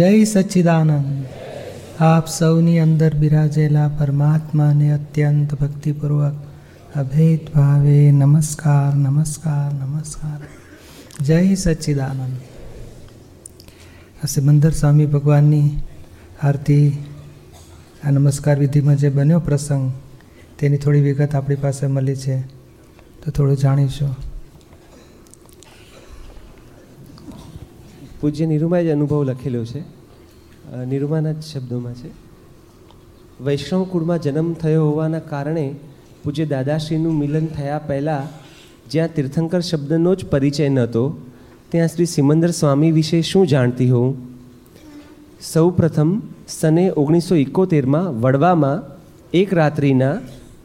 જય સચ્ચિદાનંદ. આપ સૌની અંદર બિરાજેલા પરમાત્માને અત્યંત ભક્તિપૂર્વક અભેદ ભાવે નમસ્કાર નમસ્કાર નમસ્કાર. જય સચ્ચિદાનંદ. આ સિમંદર સ્વામી ભગવાનની આરતી, આ નમસ્કાર વિધિમાં જે બન્યો પ્રસંગ, તેની થોડી વિગત આપણી પાસે મળી છે. તો થોડું જાણીશું. પૂજ્ય નિરૂમાએ જ અનુભવ લખેલો છે. નિરૂમાના જ શબ્દોમાં છે. વૈષ્ણવ કુળમાં જન્મ થયો હોવાના કારણે પૂજ્ય દાદાશ્રીનું મિલન થયા પહેલાં જ્યાં તીર્થંકર શબ્દનો જ પરિચય નહોતો, ત્યાં શ્રી સિમંદર સ્વામી વિશે શું જાણતી હોઉં? સૌ પ્રથમ સને ઓગણીસો ઇકોતેરમાં વડવામાં એક રાત્રિના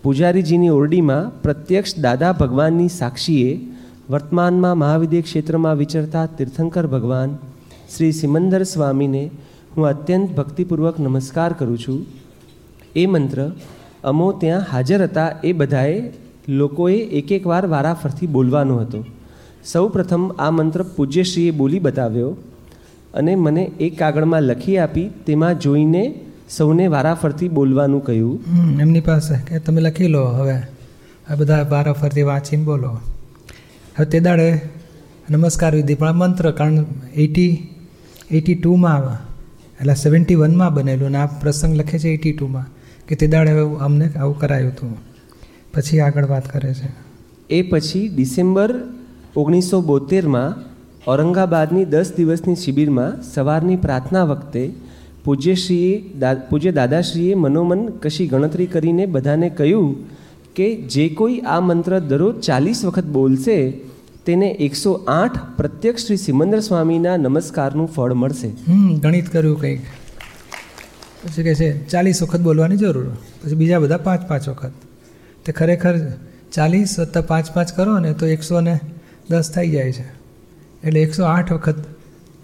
પૂજારીજીની ઓરડીમાં પ્રત્યક્ષ દાદા ભગવાનની સાક્ષીએ વર્તમાનમાં મહાવિદ્ય ક્ષેત્રમાં વિચરતા તીર્થંકર ભગવાન શ્રી સિમંદર સ્વામીને હું અત્યંત ભક્તિપૂર્વક નમસ્કાર કરું છું. એ મંત્ર અમો ત્યાં હાજર હતા એ બધાએ લોકોએ એક એક વાર વારાફરથી બોલવાનો હતો. સૌ પ્રથમ આ મંત્ર પૂજ્યશ્રીએ બોલી બતાવ્યો અને મને એક કાગળમાં લખી આપી તેમાં જોઈને સૌને વારાફરતી બોલવાનું કહ્યું. એમની પાસે કે તમે લખી લો હવે. આ બધા વારાફરતી વાંચીને બોલો. હવે તે દાડે નમસ્કાર વિધિ, પણ મંત્ર કારણ એટી એટી ટુમાં એટલે સેવન્ટી વનમાં બનેલું અને આ પ્રસંગ લખે છે એટી ટુમાં. કે તે દાડે અમને આવું કરાયું હતું. પછી આગળ વાત કરે છે. એ પછી ડિસેમ્બર ઓગણીસો બોતેરમાં ઔરંગાબાદની દસ દિવસની શિબિરમાં સવારની પ્રાર્થના વખતે પૂજ્યશ્રીએ પૂજ્ય દાદાશ્રીએ મનોમન કશી ગણતરી કરીને બધાને કહ્યું કે જે કોઈ આ મંત્ર દરરોજ ચાલીસ વખત બોલશે, તેને એકસો આઠ પ્રત્યક્ષ શ્રી સિમંદર સ્વામીના નમસ્કારનું ફળ મળશે. ગણિત કર્યું કંઈક. પછી કહે છે, ચાલીસ વખત બોલવાની જરૂર. પછી બીજા બધા પાંચ પાંચ વખત. તે ખરેખર ચાલીસ વત્તા પાંચ પાંચ કરો ને તો એકસો ને દસ થઈ જાય છે. એટલે એકસો આઠ વખત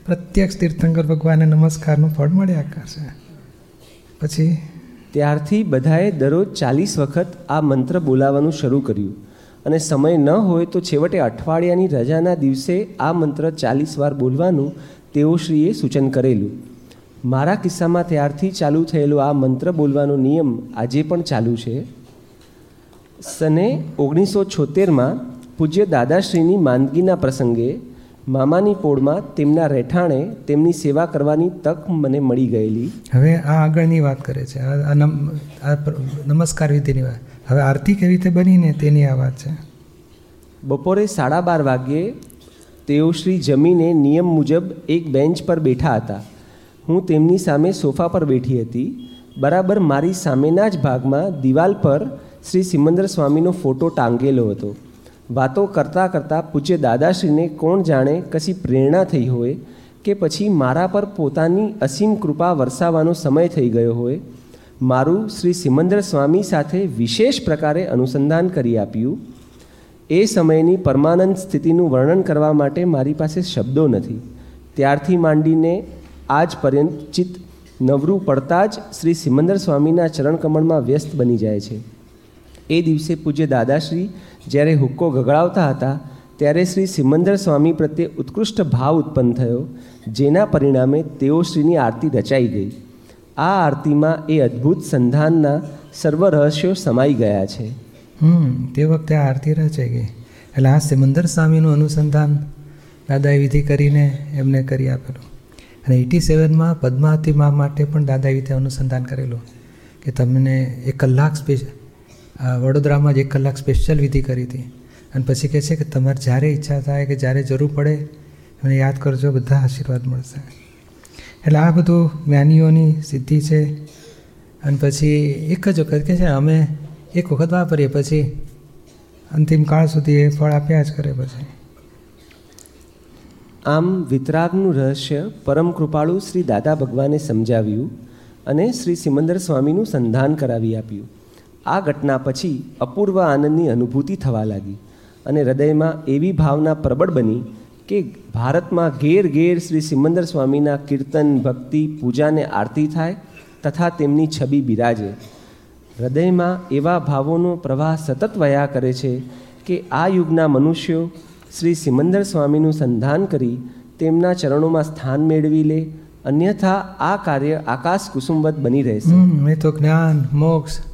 પ્રત્યક્ષ તીર્થંકર ભગવાનને નમસ્કારનું ફળ મળ્યા કરશે પછી ત્યારથી બધાએ દરરોજ ચાલીસ વખત આ મંત્ર બોલાવવાનું શરૂ કર્યું. અને સમય ન હોય તો છેવટે અઠવાડિયાની રજાના દિવસે આ મંત્ર ચાલીસ વાર બોલવાનું તેઓ શ્રીએ સૂચન કરેલું. મારા કિસ્સામાં ત્યારથી ચાલુ થયેલો આ મંત્ર બોલવાનો નિયમ આજે પણ ચાલુ છે. સને ઓગણીસો છોતેરમાં પૂજ્ય દાદાશ્રીની માંદગીના પ્રસંગે મામાની પોળમાં તેમના રહેઠાણે તેમની સેવા કરવાની તક મને મળી ગયેલી. હવે આ આગળની વાત કરે છે. આ નમસ્કાર વિધિની વાત. હવે આરતી કેવી રીતે બનીને તેની આ વાત છે? બપોરે સાડા બાર વાગ્યે તેઓ શ્રી જમીને નિયમ મુજબ એક બેન્ચ પર બેઠા હતા. હું તેમની સામે સોફા પર બેઠી હતી. બરાબર મારી સામેના જ ભાગમાં દિવાલ પર શ્રી સિમંદર સ્વામીનો ફોટો ટાંગેલો હતો. વાતો કરતાં કરતાં પૂજ્ય દાદાશ્રીને કોણ જાણે કશી પ્રેરણા થઈ હોય કે પછી મારા પર પોતાની અસીમ કૃપા વરસાવવાનો સમય થઈ ગયો હોય, મારું શ્રી સિમંદર સ્વામી સાથે વિશેષ પ્રકારે અનુસંધાન કરી આપ્યું. એ સમયની પરમાનંદ સ્થિતિનું વર્ણન કરવા માટે મારી પાસે શબ્દો નથી. ત્યારથી માંડીને આજ પર્યંત ચિત્ત નવરું પડતા જ શ્રી સિમંદર સ્વામીના ચરણકમળમાં વ્યસ્ત બની જાય છે. એ દિવસે પૂજ્ય દાદાશ્રી જ્યારે હુક્કો ગગડાવતા હતા, ત્યારે શ્રી સિમંદર સ્વામી પ્રત્યે ઉત્કૃષ્ટ ભાવ ઉત્પન્ન થયો, જેના પરિણામે તેઓ શ્રીની આરતી રચાઈ ગઈ. આ આરતીમાં એ અદ્ભુત સંધાનના સર્વ રહસ્યો સમાઈ ગયા છે. હમ, તે વખતે આ આરતી રચાઈ ગઈ. એટલે આ સિમંદર સ્વામીનું અનુસંધાન દાદાએ વિધિ કરીને એમને કરી આપેલું. અને એટી સેવનમાં પદ્માવતી મા માટે પણ દાદાએ વિધિ અનુસંધાન કરેલું, કે તમને એક કલાક સ્પેશિયલ વડોદરામાં જ એક કલાક સ્પેશિયલ વિધિ કરી હતી. અને પછી કહે છે કે તમારે જ્યારે ઈચ્છા થાય કે જ્યારે જરૂર પડે, મને યાદ કરજો, બધા આશીર્વાદ મળશે. એટલે આ બધું જ્ઞાનીઓની સિદ્ધિ છે. અને પછી એક જ વખત કે છે, અમે એક વખત વાપરીએ, પછી અંતિમ કાળ સુધી એ ફળ આપ્યા જ કરે પછી. આમ વિતરાગનું રહસ્ય પરમ કૃપાળુ શ્રી દાદા ભગવાને સમજાવ્યું અને શ્રી સિમંદર સ્વામીનું સંધાન કરાવી આપ્યું. આ ઘટના પછી અપૂર્વ આનંદની અનુભૂતિ થવા લાગી અને હૃદયમાં એવી ભાવના પ્રબળ બની કે ભારતમાં ઘેર ઘેર શ્રી સિમંદર સ્વામીના કીર્તન, ભક્તિ, પૂજાને આરતી થાય તથા તેમની છબી બિરાજે. હૃદયમાં એવા ભાવોનો પ્રવાહ સતત વયા કરે છે કે આ યુગના મનુષ્યો શ્રી સિમંદર સ્વામીનું સંધાન કરી તેમના ચરણોમાં સ્થાન મેળવી લે, અન્યથા આ કાર્ય આકાશ કુસુમવત બની રહેશે. મેં તો જ્ઞાન, મોક્ષ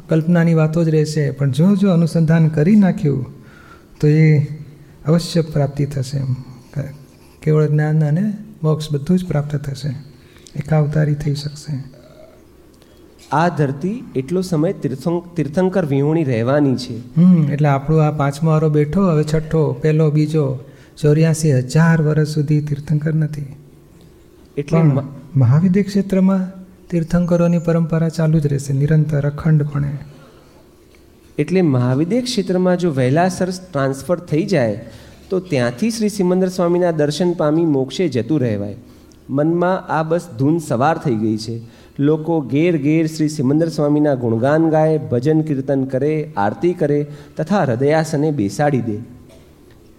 કલ્પનાની વાતો જ રહેશે. પણ જો જો અનુસંધાન કરી નાખ્યું તો એ અવશ્ય પ્રાપ્તિ થશે એમ. કેવળ જ્ઞાન અને મોક્ષ બધું જ પ્રાપ્ત થશે. એકાવતારી થઈ શકશે. આ ધરતી એટલો સમય તીર્થં તીર્થંકર વિહોણી રહેવાની છે. હમ એટલે આપણો આ પાંચમો વારો બેઠો હવે છઠ્ઠો પહેલો બીજો ચોર્યાસી હજાર વર્ષ સુધી તીર્થંકર નથી. એટલે મહાવિદ્ય ક્ષેત્રમાં તીર્થંકરોની પરંપરા ચાલુ જ રહેશે નિરંતર અખંડપણે. એટલે મહાવિદ્ય ક્ષેત્રમાં જો વહેલાસર ટ્રાન્સફર થઈ જાય તો ત્યાંથી શ્રી સિમંદર સ્વામીના દર્શન પામી મોક્ષે જતું રહેવાય. મનમાં આ બસ ધૂન સવાર થઈ ગઈ છે. લોકો ઘેર ઘેર શ્રી સિમંદર સ્વામીના ગુણગાન ગાય ભજન કીર્તન કરે આરતી કરે તથા હૃદયાસને બેસાડી દે.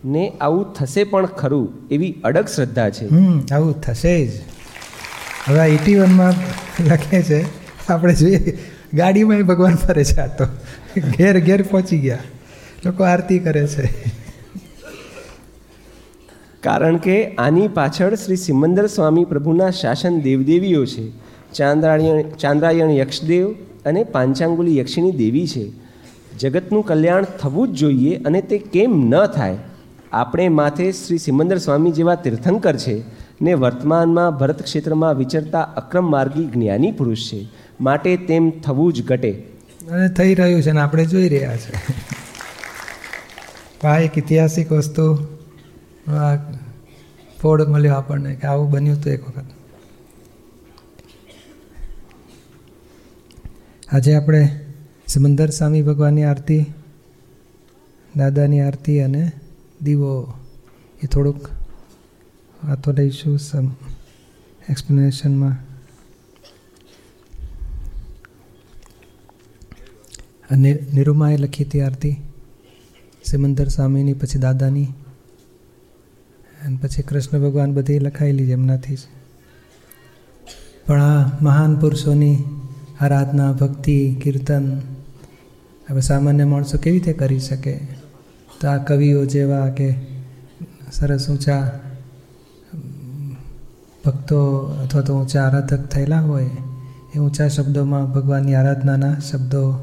ને આવું થશે પણ ખરું એવી અડગ શ્રદ્ધા છે. આવું થશે જ. હવે એટી વનમાં લખે છે. આપણે જોઈએ, ગાડીમાં ભગવાન ફરે છે આ તો. ઘેર ઘેર પહોંચી ગયા. લોકો આરતી કરે છે. કારણ કે આની પાછળ શ્રી સિમંદર સ્વામી પ્રભુના શાસન દેવદેવીઓ છે. ચાંદ્રાયણ ચાંદ્રાયણ યક્ષદેવ અને પાંચાંગુલી યક્ષિણી દેવી છે. જગતનું કલ્યાણ થવું જ જોઈએ અને તે કેમ ન થાય? આપણે માથે શ્રી સિમંદર સ્વામી જેવા તીર્થંકર છે. ને વર્તમાનમાં ભરત ક્ષેત્રમાં વિચરતા અક્રમ માર્ગી જ્ઞાની પુરુષ છે. માટે તેમ થવું જ ઘટે. અને થઈ રહ્યું છે ને આપણે જોઈ રહ્યા છે. આ એક ઐતિહાસિક વસ્તુ. ફોડ મળ્યો આપણને કે આવું બન્યું હતું એક વખત. આજે આપણે સમંદર સ્વામી ભગવાનની આરતી, દાદાની આરતી અને દીવો. એ થોડુંક વાતો લઈશું સમ એક્સપ્લેનેશનમાં. અને નિરૂમાએ લખી હતી આરતી, સિમંદર સ્વામીની, પછી દાદાની, અને પછી કૃષ્ણ ભગવાન બધી લખાયેલી છે એમનાથી જ. પણ આ મહાન પુરુષોની આરાધના, ભક્તિ, કીર્તન હવે સામાન્ય માણસો કેવી રીતે કરી શકે? તો આ કવિઓ જેવા કે સરસ ઊંચા ભક્તો અથવા તો ઊંચા આરાધક થયેલા હોય, એ ઊંચા શબ્દોમાં ભગવાનની આરાધનાના શબ્દો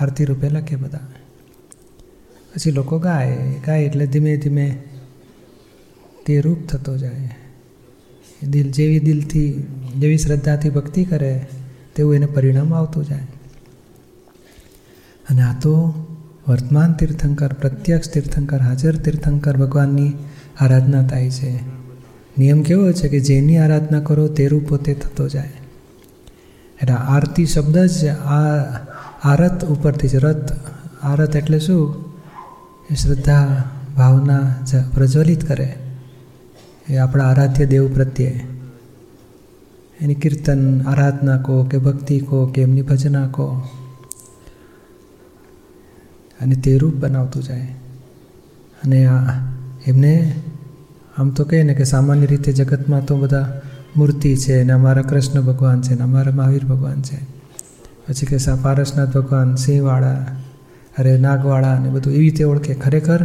આરતી રૂપે લખે બધા. પછી લોકો ગાય ગાય એટલે ધીમે ધીમે તે રૂપ થતો જાય. દિલ, જેવી દિલથી, જેવી શ્રદ્ધાથી ભક્તિ કરે, તેવું એને પરિણામ આવતું જાય. અને આ તો વર્તમાન તીર્થંકર, પ્રત્યક્ષ તીર્થંકર, હાજર તીર્થંકર ભગવાનની આરાધના થાય છે. નિયમ કેવો છે કે જેની આરાધના કરો તે રૂપ પોતે થતો જાય. એટલે આરતી શબ્દ જ આ આરત ઉપરથી જ રત, આરત એટલે શું? એ શ્રદ્ધા, ભાવના પ્રજ્વલિત કરે. એ આપણા આરાધ્ય દેવ પ્રત્યે. એની કીર્તન, આરાધના કહો કે ભક્તિ કહો કે એમની ભજના કહો અને તે રૂપ બનાવતું જાય. અને આ એમને આમ તો કહે ને કે સામાન્ય રીતે જગતમાં તો બધા મૂર્તિ છે ને અમારા કૃષ્ણ ભગવાન છે ને અમારા મહાવીર ભગવાન છે. પછી કે સા પારસનાથ ભગવાન સિંહવાળા અરે નાગવાળા ને બધું એવી રીતે ઓળખે. ખરેખર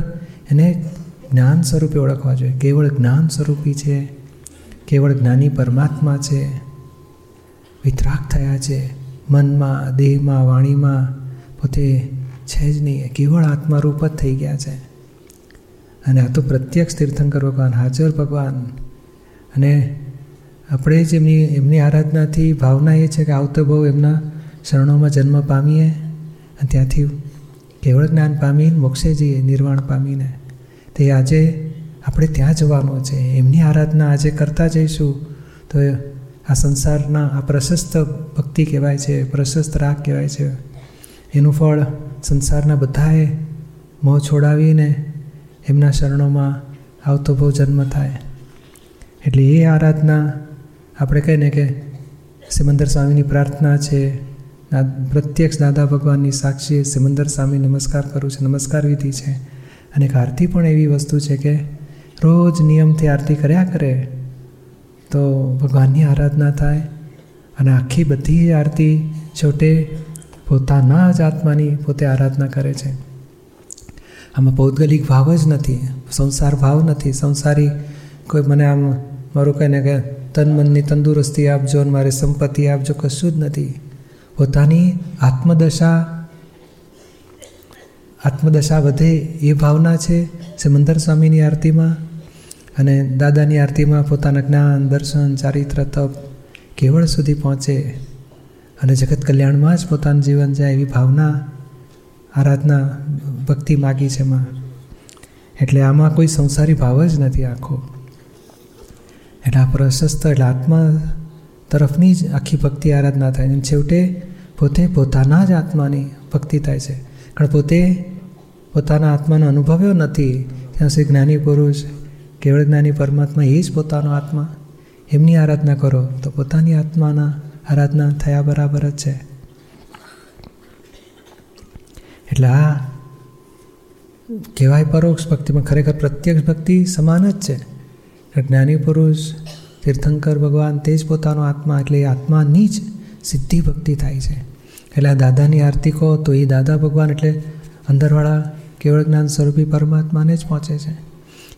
એને જ્ઞાન સ્વરૂપે ઓળખવા જોઈએ. કેવળ જ્ઞાન સ્વરૂપી છે, કેવળ જ્ઞાની પરમાત્મા છે, વિતરાગ થયા છે, મનમાં, દેહમાં, વાણીમાં, પોતે છે જ નહીં કેવળ આત્મારૂપ જ થઈ ગયા છે. અને આ તો પ્રત્યક્ષ તીર્થંકર ભગવાન હાજર ભગવાન. અને આપણે જ એમની એમની આરાધનાથી ભાવના એ છે કે આવતો બહુ એમના શરણોમાં જન્મ પામીએ અને ત્યાંથી કેવળ જ્ઞાન પામીને, મોક્ષે જઈએ, નિર્વાણ પામીને. તે આજે આપણે ત્યાં જવાનું છે. એમની આરાધના આજે કરતા જઈશું. તો આ સંસારના, આ પ્રશસ્ત ભક્તિ કહેવાય છે, પ્રશસ્ત રાગ કહેવાય છે. એનું ફળ સંસારના બધાએ મોં છોડાવીને એમના શરણોમાં આવતો બહુ જન્મ થાય. એટલે એ આરાધના આપણે કહીએ ને કે સિમંદર સ્વામીની પ્રાર્થના છે. પ્રત્યક્ષ દાદા ભગવાનની સાક્ષી સિમંદર સ્વામી નમસ્કાર કરું છું, નમસ્કાર વિધિ છે. અને એક આરતી પણ એવી વસ્તુ છે કે રોજ નિયમથી આરતી કર્યા કરે તો ભગવાનની આરાધના થાય અને આખી બધી આરતી છોટે પોતાના જ આત્માની પોતે આરાધના કરે છે. આમાં પૌદ્ગલિક ભાવ જ નથી, સંસાર ભાવ નથી. સંસારી કોઈ મને આમ મારું કહીને કે તન મનની તંદુરસ્તી આપજો અને મારી સંપત્તિ આપજો, કશું જ નથી. પોતાની આત્મદશા આત્મદશા વધે એ ભાવના છે સિમંદર સ્વામીની આરતીમાં અને દાદાની આરતીમાં પોતાના જ્ઞાન, દર્શન, ચારિત્ર, તપ કેવળ સુધી પહોંચે. અને જગત કલ્યાણમાં જ પોતાનું જીવન જાય એવી ભાવના, આરાધના ભક્તિ માગી છે એમાં એટલે આમાં કોઈ સંસારી ભાવ જ નથી આખો. એટલે આ પ્રશસ્ત એટલે આત્મા તરફની જ આખી ભક્તિ આરાધના થાય અને છેવટે પોતે પોતાના જ આત્માની ભક્તિ થાય છે. કારણ પોતે પોતાના આત્માનો અનુભવ્યો નથી. ત્યાં સુધી જ્ઞાની પુરુષ, કેવળ જ્ઞાની પરમાત્મા એ જ પોતાનો આત્મા. એમની આરાધના કરો તો પોતાની આત્માના આરાધના થયા બરાબર જ છે. એટલે આ કહેવાય પરોક્ષ ભક્તિમાં ખરેખર પ્રત્યક્ષ ભક્તિ સમાન જ છે. જ્ઞાની પુરુષ, તીર્થંકર ભગવાન, તે જ પોતાનો આત્મા એટલે એ આત્માની જ સિદ્ધિ ભક્તિ થાય છે. એટલે આ દાદાની આરતી કહો તો એ દાદા ભગવાન એટલે અંદરવાળા કેવળ જ્ઞાન સ્વરૂપી પરમાત્માને જ પહોંચે છે.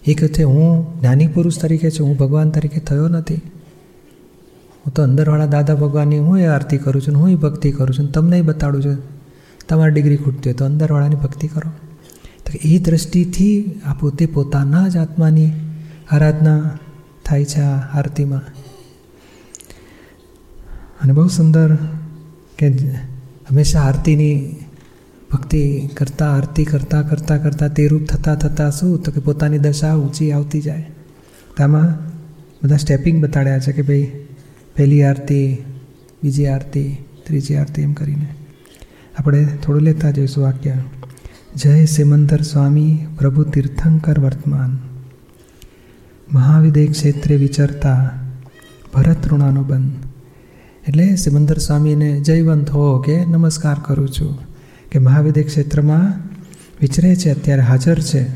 એ કહે હું જ્ઞાની પુરુષ તરીકે છું, હું ભગવાન તરીકે થયો નથી. હું તો અંદરવાળા દાદા ભગવાનની હું એ આરતી કરું છું હું એ ભક્તિ કરું છું તમને બતાડું છું. તમારી ડિગ્રી ખૂટતી હોય તો અંદરવાળાની ભક્તિ કરો. તો એ દ્રષ્ટિથી આ પોતે પોતાના જ આત્માની આરાધના થાય છે આ આરતીમાં. અને બહુ સુંદર કે હંમેશા આરતીની ભક્તિ કરતાં, આરતી કરતાં કરતાં કરતાં તે રૂપ થતાં થતાં શું? તો કે પોતાની દશા ઊંચી આવતી જાય. તેમાં બધા સ્ટેપિંગ બતાડ્યા છે કે ભાઈ પહેલી આરતી, બીજી આરતી, ત્રીજી આરતી એમ કરીને. આપણે થોડું લેતા જઈશું વાક્ય. જય સિમંદર સ્વામી, પ્રભુ તીર્થંકર વર્તમાન. મહાવિદય ક્ષેત્રે વિચરતા ભરત ઋણાનુબંધ. એટલે સિમંદર સ્વામીને જયવંત હો કે નમસ્કાર કરું છું, કે મહાવિદય ક્ષેત્રમાં વિચરે છે, અત્યારે હાજર છે.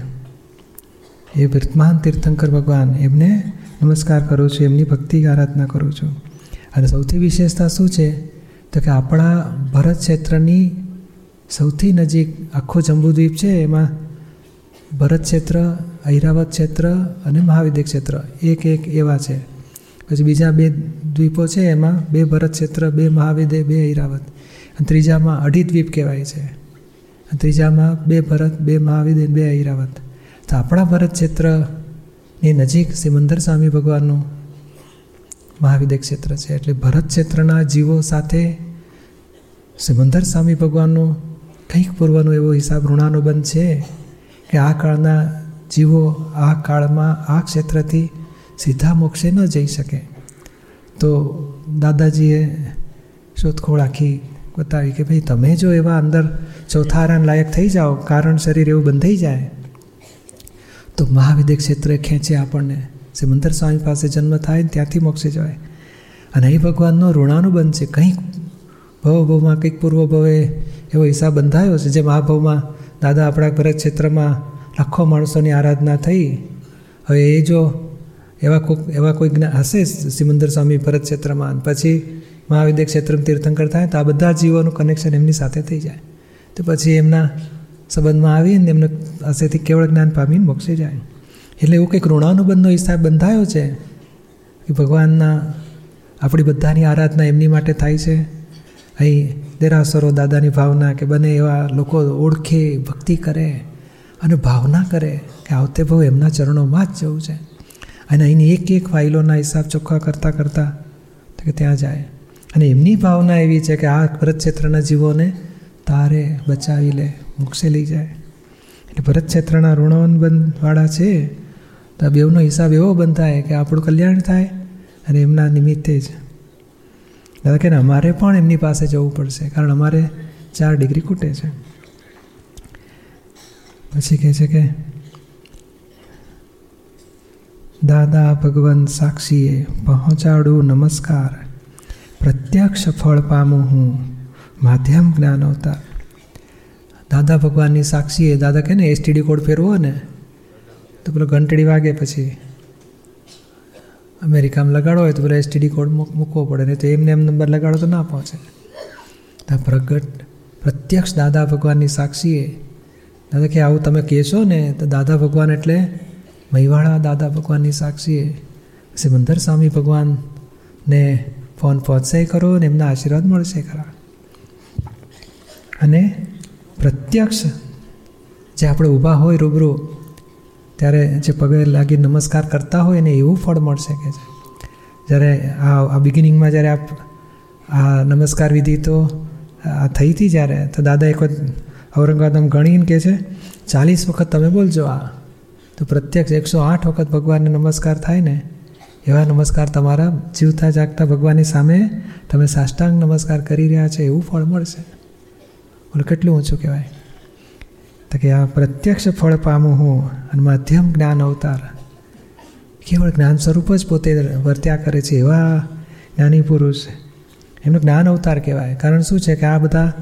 એ વર્તમાન તીર્થંકર ભગવાન એમને નમસ્કાર કરું છું, એમની ભક્તિ આરાધના કરું છું. અને સૌથી વિશેષતા શું છે? તો કે આપણા ભરત ક્ષેત્રની સૌથી નજીક આખો જંબુદ્વીપ છે, એમાં ભરત ક્ષેત્ર, ઐરાવત ક્ષેત્ર અને મહાવિદ્ય ક્ષેત્ર, એક એક એવા છે. પછી બીજા બે દ્વીપો છે, એમાં બે ભરત ક્ષેત્ર, બે મહાવિદ્ય બે ઐરાવત. અને ત્રીજામાં અઢી દ્વીપ કહેવાય છે. અને ત્રીજામાં બે ભરત, બે મહાવિદ્ય બે ઐરાવત. તો આપણા ભરત ક્ષેત્રની નજીક સિમંદર સ્વામી ભગવાનનું મહાવિદ્ય ક્ષેત્ર છે. એટલે ભરત ક્ષેત્રના જીવો સાથે સિમંદર સ્વામી ભગવાનનો કંઈક પૂર્વનો એવો હિસાબ ઋણાનુબંધ છે કે આ કાળના જીવો આ કાળમાં આ ક્ષેત્રથી સીધા મોક્ષે ન જઈ શકે. તો દાદાજીએ શોધખોળ આખી બતાવી કે ભાઈ તમે જો એવા અંદર ચોથા લાયક થઈ જાઓ, કારણ શરીર એવું બંધાઈ જાય. તો મહાવિદ્ય ક્ષેત્રે ખેંચે આપણને. સિમંદર સ્વામી પાસે જન્મ થાય ત્યાંથી મોક્ષે જવાય. અને અહીં ભગવાનનો ઋણાનુબંધ છે. કંઈક ભવ ભવમાં, કંઈક પૂર્વ ભવે એવો હિસાબ બંધાયો છે. જે મહાભાવમાં દાદા આપણા ભરત ક્ષેત્રમાં લાખો માણસોની આરાધના થઈ. હવે એ જો એવા કોઈક એવા કોઈ જ્ઞાન હશે સિમંદર સ્વામી ભરત ક્ષેત્રમાં. પછી મહાવિદ્ય ક્ષેત્રમાં તીર્થંકર થાય તો આ બધા જીવોનું કનેક્શન એમની સાથે થઈ જાય. તો પછી એમના સંબંધમાં આવીને એમને હશેથી કેવળ જ્ઞાન પામીને મોક્ષી જાય. એટલે એવું કંઈક ઋણાનુબંધનો હિસાબ બંધાયો છે કે ભગવાનના આપણી બધાની આરાધના એમની માટે થાય છે. અહીં દેરાસરો દાદાની ભાવના કે બને એવા લોકો ઓળખે, ભક્તિ કરે અને ભાવના કરે કે આવતે ભાવ એમના ચરણોમાં જ જવું છે. અને અહીંની એક એક ફાઇલોના હિસાબ ચોખ્ખા કરતાં કરતાં તો કે ત્યાં જાય. અને એમની ભાવના એવી છે કે આ ભરત ક્ષેત્રના જીવોને તારે બચાવી લે, મોક્ષે લઈ જાય. એટલે ભરત ક્ષેત્રના ઋણવનબંધવાળા છે, તો બેવનો હિસાબ એવો બંધાય કે આપણું કલ્યાણ થાય અને એમના નિમિત્તે જ દાદા કે અમારે પણ એમની પાસે જવું પડશે, કારણ અમારે ચાર ડિગ્રી ખૂટે છે. પછી કહે છે કે, દાદા ભગવાન સાક્ષીએ, પહોંચાડું નમસ્કાર. પ્રત્યક્ષ ફળ પામું હું, માધ્યમ જ્ઞાન અવતાર દાદા ભગવાનની સાક્ષીએ, દાદા કહે ને એસટીડી કોડ ફેરવો ને. તો પેલો ઘંટડી વાગે પછી અમેરિકામાં લગાડો હોય તો પેલા એસટીડી કોડ મૂકવો પડે, નહીં તો એમને એમ નંબર લગાડો તો ના પહોંચે. ત્યાં પ્રગટ, પ્રત્યક્ષ દાદા ભગવાનની સાક્ષીએ દાદા કે આવું તમે કહેશો ને, તો દાદા ભગવાન એટલે મહીવાળા દાદા ભગવાનની સાક્ષીએ. સિમંદર સ્વામી ભગવાનને ફોન પહોંચશે કરો અને એમના આશીર્વાદ મળશે ખરા. અને પ્રત્યક્ષ જે આપણે ઊભા હોય રૂબરૂ ત્યારે જે પગે લાગી નમસ્કાર કરતા હોય ને એવું ફળ મળશે કે જ્યારે આ આ બિગિનિંગમાં જ્યારે આપ આ નમસ્કાર વિધિ તો આ થઈ હતી જ્યારે, તો દાદા એક વખત ઔરંગાબાદ ગણીને કહે છે, ચાલીસ વખત તમે બોલજો આ. તો પ્રત્યક્ષ એકસો આઠ વખત ભગવાનને નમસ્કાર થાય ને, એવા નમસ્કાર તમારા જીવતા જાગતા ભગવાનની સામે તમે સાષ્ટાંગ નમસ્કાર કરી રહ્યા છો, એવું ફળ મળશે. બોલો, કેટલું ઊંચું કહેવાય? તો કે આ પ્રત્યક્ષ ફળ પામું હું અને માધ્યમ જ્ઞાન અવતાર. કેવળ જ્ઞાન સ્વરૂપ જ પોતે વર્ત્યા કરે છે એવા જ્ઞાની પુરુષ. એમનું જ્ઞાન અવતાર કહેવાય. કારણ શું છે કે આ બધા,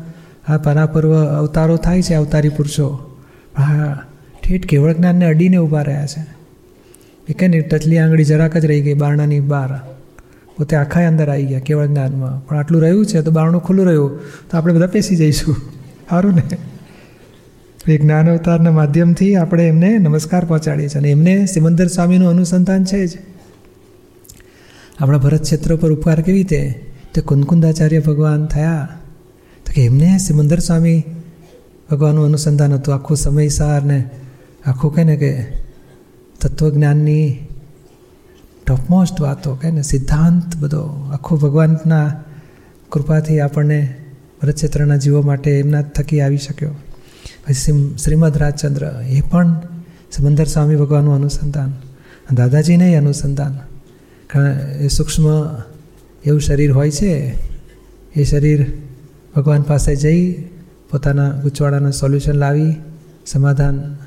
આ પરાપર્વ અવતારો થાય છે અવતારી પુરુષો. હા ઠેઠ કેવળ જ્ઞાનને અડીને ઊભા રહ્યા છે. એ કે ને ટચલી આંગળી જરાક જ રહી ગઈ, બારણાની બહાર પોતે આખા અંદર આવી ગયા, કેવળ જ્ઞાનમાં. પણ આટલું રહ્યું છે તો બારણું ખુલ્લું રહ્યું, તો આપણે બધા પેસી જઈશું. સારું ને? એ જ્ઞાન અવતારના માધ્યમથી આપણે એમને નમસ્કાર પહોંચાડીએ છીએ. અને એમને સિમંદર સ્વામીનું અનુસંધાન છે જ. આપણા ભરત ક્ષેત્ર પર ઉપકાર કેવી રીતે? તે કુંદકુંદાચાર્ય ભગવાન થયા. તો કે એમને સિમંદર સ્વામી ભગવાનનું અનુસંધાન હતું. આખું સમયસાર ને આખું કહે ને કે તત્વજ્ઞાનની ટોપમોસ્ટ વાતો કહે ને સિદ્ધાંત બધો આખો ભગવાનના કૃપાથી આપણને ભરતક્ષેત્રના જીવો માટે એમના થકી આવી શક્યો. પછી શ્રીમદ રાજચંદ્ર એ પણ સમંદર સ્વામી ભગવાનનું અનુસંધાન, દાદાજીને અનુસંધાન. કારણ એ સૂક્ષ્મ એવું શરીર હોય છે, એ શરીર ભગવાન પાસે જઈ પોતાના ગૂંચવાડાનું સોલ્યુશન લાવી, સમાધાન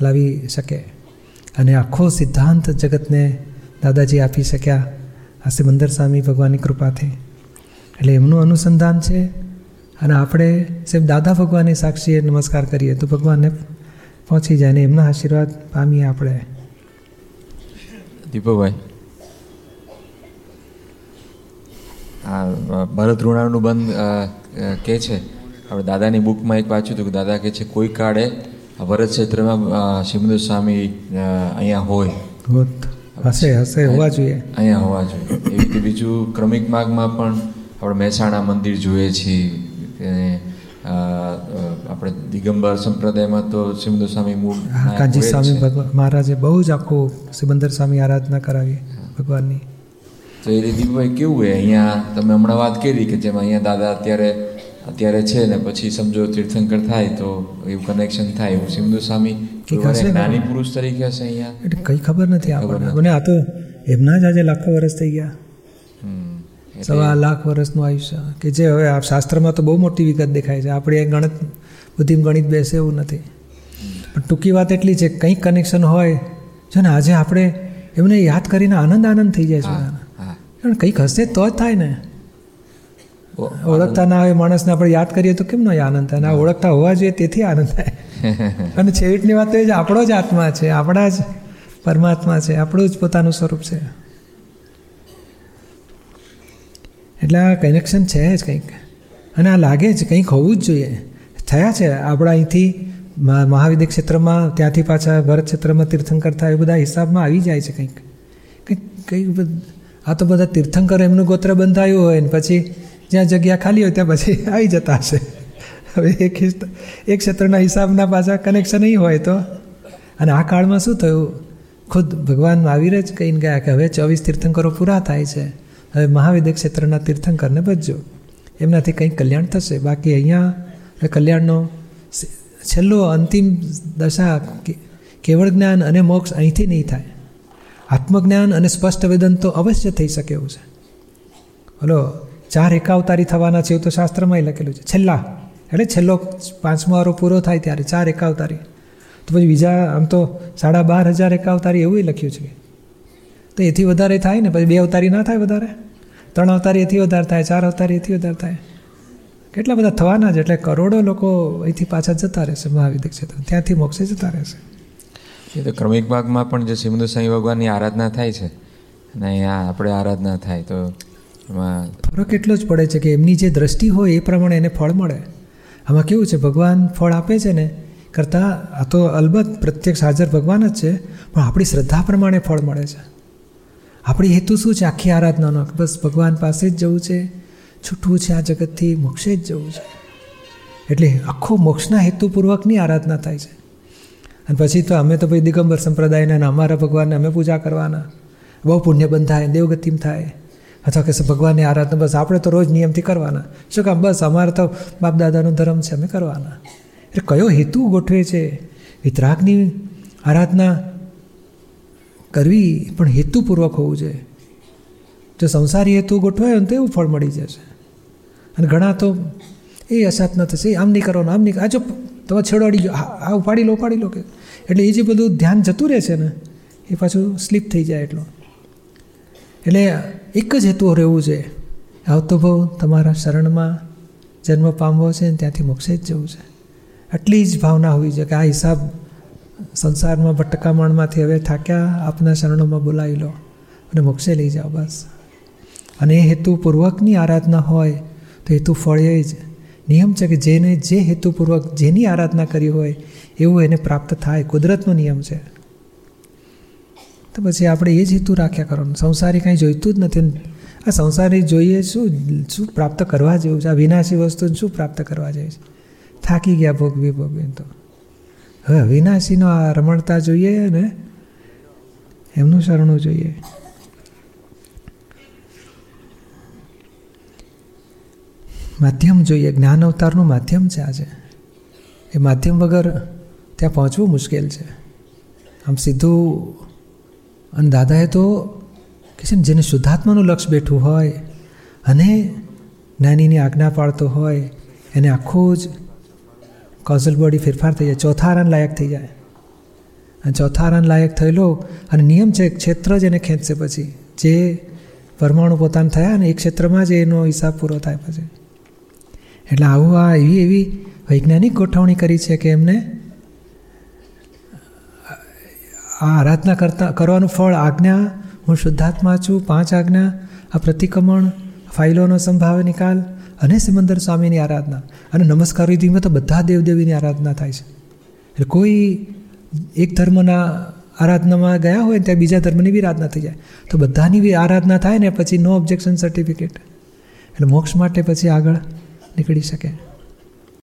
લાવી શકે. અને આખો સિદ્ધાંત જગતને દાદાજી આપી શક્યા આ સિમંદર સ્વામી ભગવાનની કૃપાથી. એટલે એમનું અનુસંધાન છે અને આપણે સાહેબ દાદા ભગવાનની સાક્ષીએ નમસ્કાર કરીએ તો ભગવાનને પહોંચી જાય ને એમના આશીર્વાદ પામીએ આપણે. દીપકભાઈ આ ભરત ઋણાનું બંધ કે છે? આપણે દાદાની બુકમાં એક વાંચ્યું હતું કે દાદા કહે છે કોઈ કાળે ભરત ક્ષેત્રમાં શિમંદર સ્વામી અહીંયા હોય. હશે હશે હોવા જોઈએ. અહીંયા હોવા જોઈએ. એવી રીતે બીજું ક્રમિક માર્ગમાં પણ આપણે મહેસાણા મંદિર જોઈએ છીએ. આપણે દિગંબર સંપ્રદાયમાં તો સિમંદર સ્વામી મૂળ કાંજી સ્વામી ભગવાન મહારાજે બહુ જ આખું સિમંદર સ્વામી આરાધના કરાવી ભગવાનની. તો એ દીપભાઈ કેવું હોય? અહીંયા તમે હમણાં વાત કરી કે જેમાં અહીંયા દાદા અત્યારે અત્યારે છે ને પછી સમજો તીર્થંકર થાય તો એવું કનેક્શન થાય. એવું સિંધુ સ્વામી નાની પુરુષ તરીકે હશે અહીંયા? એટલે કંઈ ખબર નથી આપણને. આ તો એમના જ આજે લાખો વર્ષ થઈ ગયા. સવા લાખ વર્ષનું આયુષ્ય. કે જે હવે આ શાસ્ત્રમાં તો બહુ મોટી વિગત દેખાય છે. આપણે એ ગણિત બુદ્ધિમ ગણિત બેસે એવું નથી. પણ ટૂંકી વાત એટલી છે કંઈક કનેક્શન હોય છે ને આજે આપણે એમને યાદ કરીને આનંદ આનંદ થઈ જાય છે. કારણ કંઈક હશે તો જ થાય ને. ઓળખતા ના હોય માણસને આપણે યાદ કરીએ તો કેમ નો આનંદ થાય? આ ઓળખતા હોવા જોઈએ તેથી આનંદ થાય. અને છેવટની વાત તો એ જ આપણો જ આત્મા છે આપણા જ પરમાત્મા છે આપણું જ પોતાનું સ્વરૂપ છે. એટલે આ કનેક્શન છે જ કંઈક. અને આ લાગે જ કંઈક હોવું જ જોઈએ. થયા છે. આપણા અહીંથી મહાવિદ્ય ક્ષેત્રમાં, ત્યાંથી પાછા ભરત ક્ષેત્રમાં તીર્થંકર થાય એ બધા હિસાબમાં આવી જાય છે કંઈક. કંઈક કંઈક આ તો બધા તીર્થંકર એમનું ગોત્ર બંધાયું હોય ને પછી જ્યાં જગ્યા ખાલી હોય ત્યાં પછી આવી જતા હશે. હવે એક એક ક્ષેત્રના હિસાબના પાછા કનેક્શન નહીં હોય તો. અને આ કાળમાં શું થયું? ખુદ ભગવાન મહાવીર જ કહીને ગયા કે હવે ચોવીસ તીર્થંકરો પૂરા થાય છે. હવે મહાવિદ્ય ક્ષેત્રના તીર્થંકરને બચજો એમનાથી કંઈક કલ્યાણ થશે? બાકી અહીંયા કલ્યાણનો છેલ્લો અંતિમ દશા કેવળ જ્ઞાન અને મોક્ષ અહીંથી નહીં થાય. આત્મજ્ઞાન અને સ્પષ્ટ વેદન તો અવશ્ય થઈ શકે એવું છે. હલો ચાર એકાવતારી થવાના છે એવું તો શાસ્ત્રમાં લખેલું છે. છેલ્લા, એટલે છેલ્લો પાંચમો વારો પૂરો થાય ત્યારે ચાર એકાવતારી. તો પછી બીજા, આમ તો સાડા બાર હજાર એકાવતારી એવું લખ્યું છે. તો એથી વધારે થાય ને? પછી બે અવતારી ના થાય વધારે? ત્રણ અવતારી એથી વધારે થાય ચાર અવતારી એથી વધારે થાય. કેટલા બધા થવાના જ એટલે કરોડો લોકો અહીંથી પાછા જતા રહેશે મહાવિદ્ય ક્ષેત્ર. ત્યાંથી મોક્ષે જતા રહેશે. એ તો ક્રમિક ભાગમાં પણ જે સિમંદર સાંઈ ભગવાનની આરાધના થાય છે અને અહીંયા આપણે આરાધના થાય તો એમાં ફરક એટલો જ પડે છે કે એમની જે દ્રષ્ટિ હોય એ પ્રમાણે એને ફળ મળે. આમાં કેવું છે ભગવાન ફળ આપે છે ને કરતાં આ તો અલબત્ત પ્રત્યક્ષ હાજર ભગવાન જ છે પણ આપણી શ્રદ્ધા પ્રમાણે ફળ મળે છે. આપણી હેતુ શું છે આખી આરાધનાનો? બસ ભગવાન પાસે જ જવું છે, છૂટવું છે આ જગતથી, મોક્ષે જ જવું છે. એટલે આખો મોક્ષના હેતુપૂર્વકની આરાધના થાય છે. અને પછી તો અમે તો ભાઈ દિગંબર સંપ્રદાયના અમારા ભગવાનને અમે પૂજા કરવાના. બહુ પુણ્ય બંધ થાય, દેવગતિમ થાય. અથવા કે ભગવાનની આરાધના, બસ આપણે તો રોજ નિયમથી કરવાના. શું કામ? બસ અમારે તો બાપ દાદાનો ધર્મ છે, અમે કરવાના. એટલે કયો હેતુ ગોઠવે છે? વિતરાગની આરાધના કરવી પણ હેતુપૂર્વક હોવું જોઈએ. જો સંસારી હેતુ ગોઠવાય ને તો એવું ફળ મળી જશે. અને ઘણા તો એ અસાત ન થશે, આમ નહીં કરવાનું આમ નહીં આ જો તમે છેડવાડી જો આ ઉપાડી લો ઉપાડી લો કે. એટલે એ જે બધું ધ્યાન જતું રહે છે ને, એ પાછું સ્લીપ થઈ જાય એટલું. એટલે એક જ હેતુ રહેવું છે. આવતો ભાવ તમારા શરણમાં જન્મ પામવો છે ને ત્યાંથી મોક્ષે જ જવું છે. આટલી જ ભાવના હોવી છે કે આ હિસાબ સંસારમાં ભટકામણમાંથી હવે થાક્યા, આપના શરણોમાં બોલાવી લો અને મોક્ષે લઈ જાઓ બસ. અને એ હેતુપૂર્વકની આરાધના હોય તો હેતુ ફળે જ. નિયમ છે કે જેને જે હેતુપૂર્વક જેની આરાધના કરી હોય, એવું એને પ્રાપ્ત થાય. કુદરતનો નિયમ છે. તો પછી આપણે એ જ હેતુ રાખ્યા કરવાનું. સંસારી કાંઈ જોઈતું જ નથી. આ સંસારી જોઈએ શું શું પ્રાપ્ત કરવા જેવું છે? આ વિનાશી વસ્તુ શું પ્રાપ્ત કરવા જેવું છે? થાકી ગયા ભોગવી ભોગવી તો. હવે વિનાશીનો આ રમણતા જોઈએ ને? એમનું શરણું જોઈએ. માધ્યમ જોઈએ જ્ઞાન અવતારનું માધ્યમ છે આજે. એ માધ્યમ વગર ત્યાં પહોંચવું મુશ્કેલ છે. આમ સીધું, અને દાદાએ તો કે છે ને, જેને શુદ્ધાત્માનું લક્ષ બેઠું હોય, અને જ્ઞાનીની આજ્ઞા પાડતો હોય, એને આખું જ કોઝલ બોડી ફેરફાર થઈ જાય. ચોથા રન લાયક થઈ જાય. અને ચોથા રન લાયક થયેલો અને નિયમ છે ક્ષેત્ર જ એને ખેંચશે પછી. જે પરમાણુ પોતાને થયા ને એ ક્ષેત્રમાં જ એનો હિસાબ પૂરો થાય પછી. એટલે આવું આ એવી એવી વૈજ્ઞાનિક ગોઠવણી કરી છે કે એમને આ આરાધના કરતા, કરવાનું ફળ, આજ્ઞા, હું શુદ્ધાત્મા છું, પાંચ આજ્ઞા, આ પ્રતિક્રમણ, ફાઇલોનો સંભાવ નિકાલ અને સિમંદર સ્વામીની આરાધના. અને નમસ્કાર વિધિમાં તો બધા દેવદેવીની આરાધના થાય છે. એટલે કોઈ એક ધર્મના આરાધનામાં ગયા હોય ત્યાં બીજા ધર્મની બી આરાધના થઈ જાય. તો બધાની બી આરાધના થાય ને પછી નો ઓબ્જેક્શન સર્ટિફિકેટ એટલે મોક્ષ માટે પછી આગળ નીકળી શકે.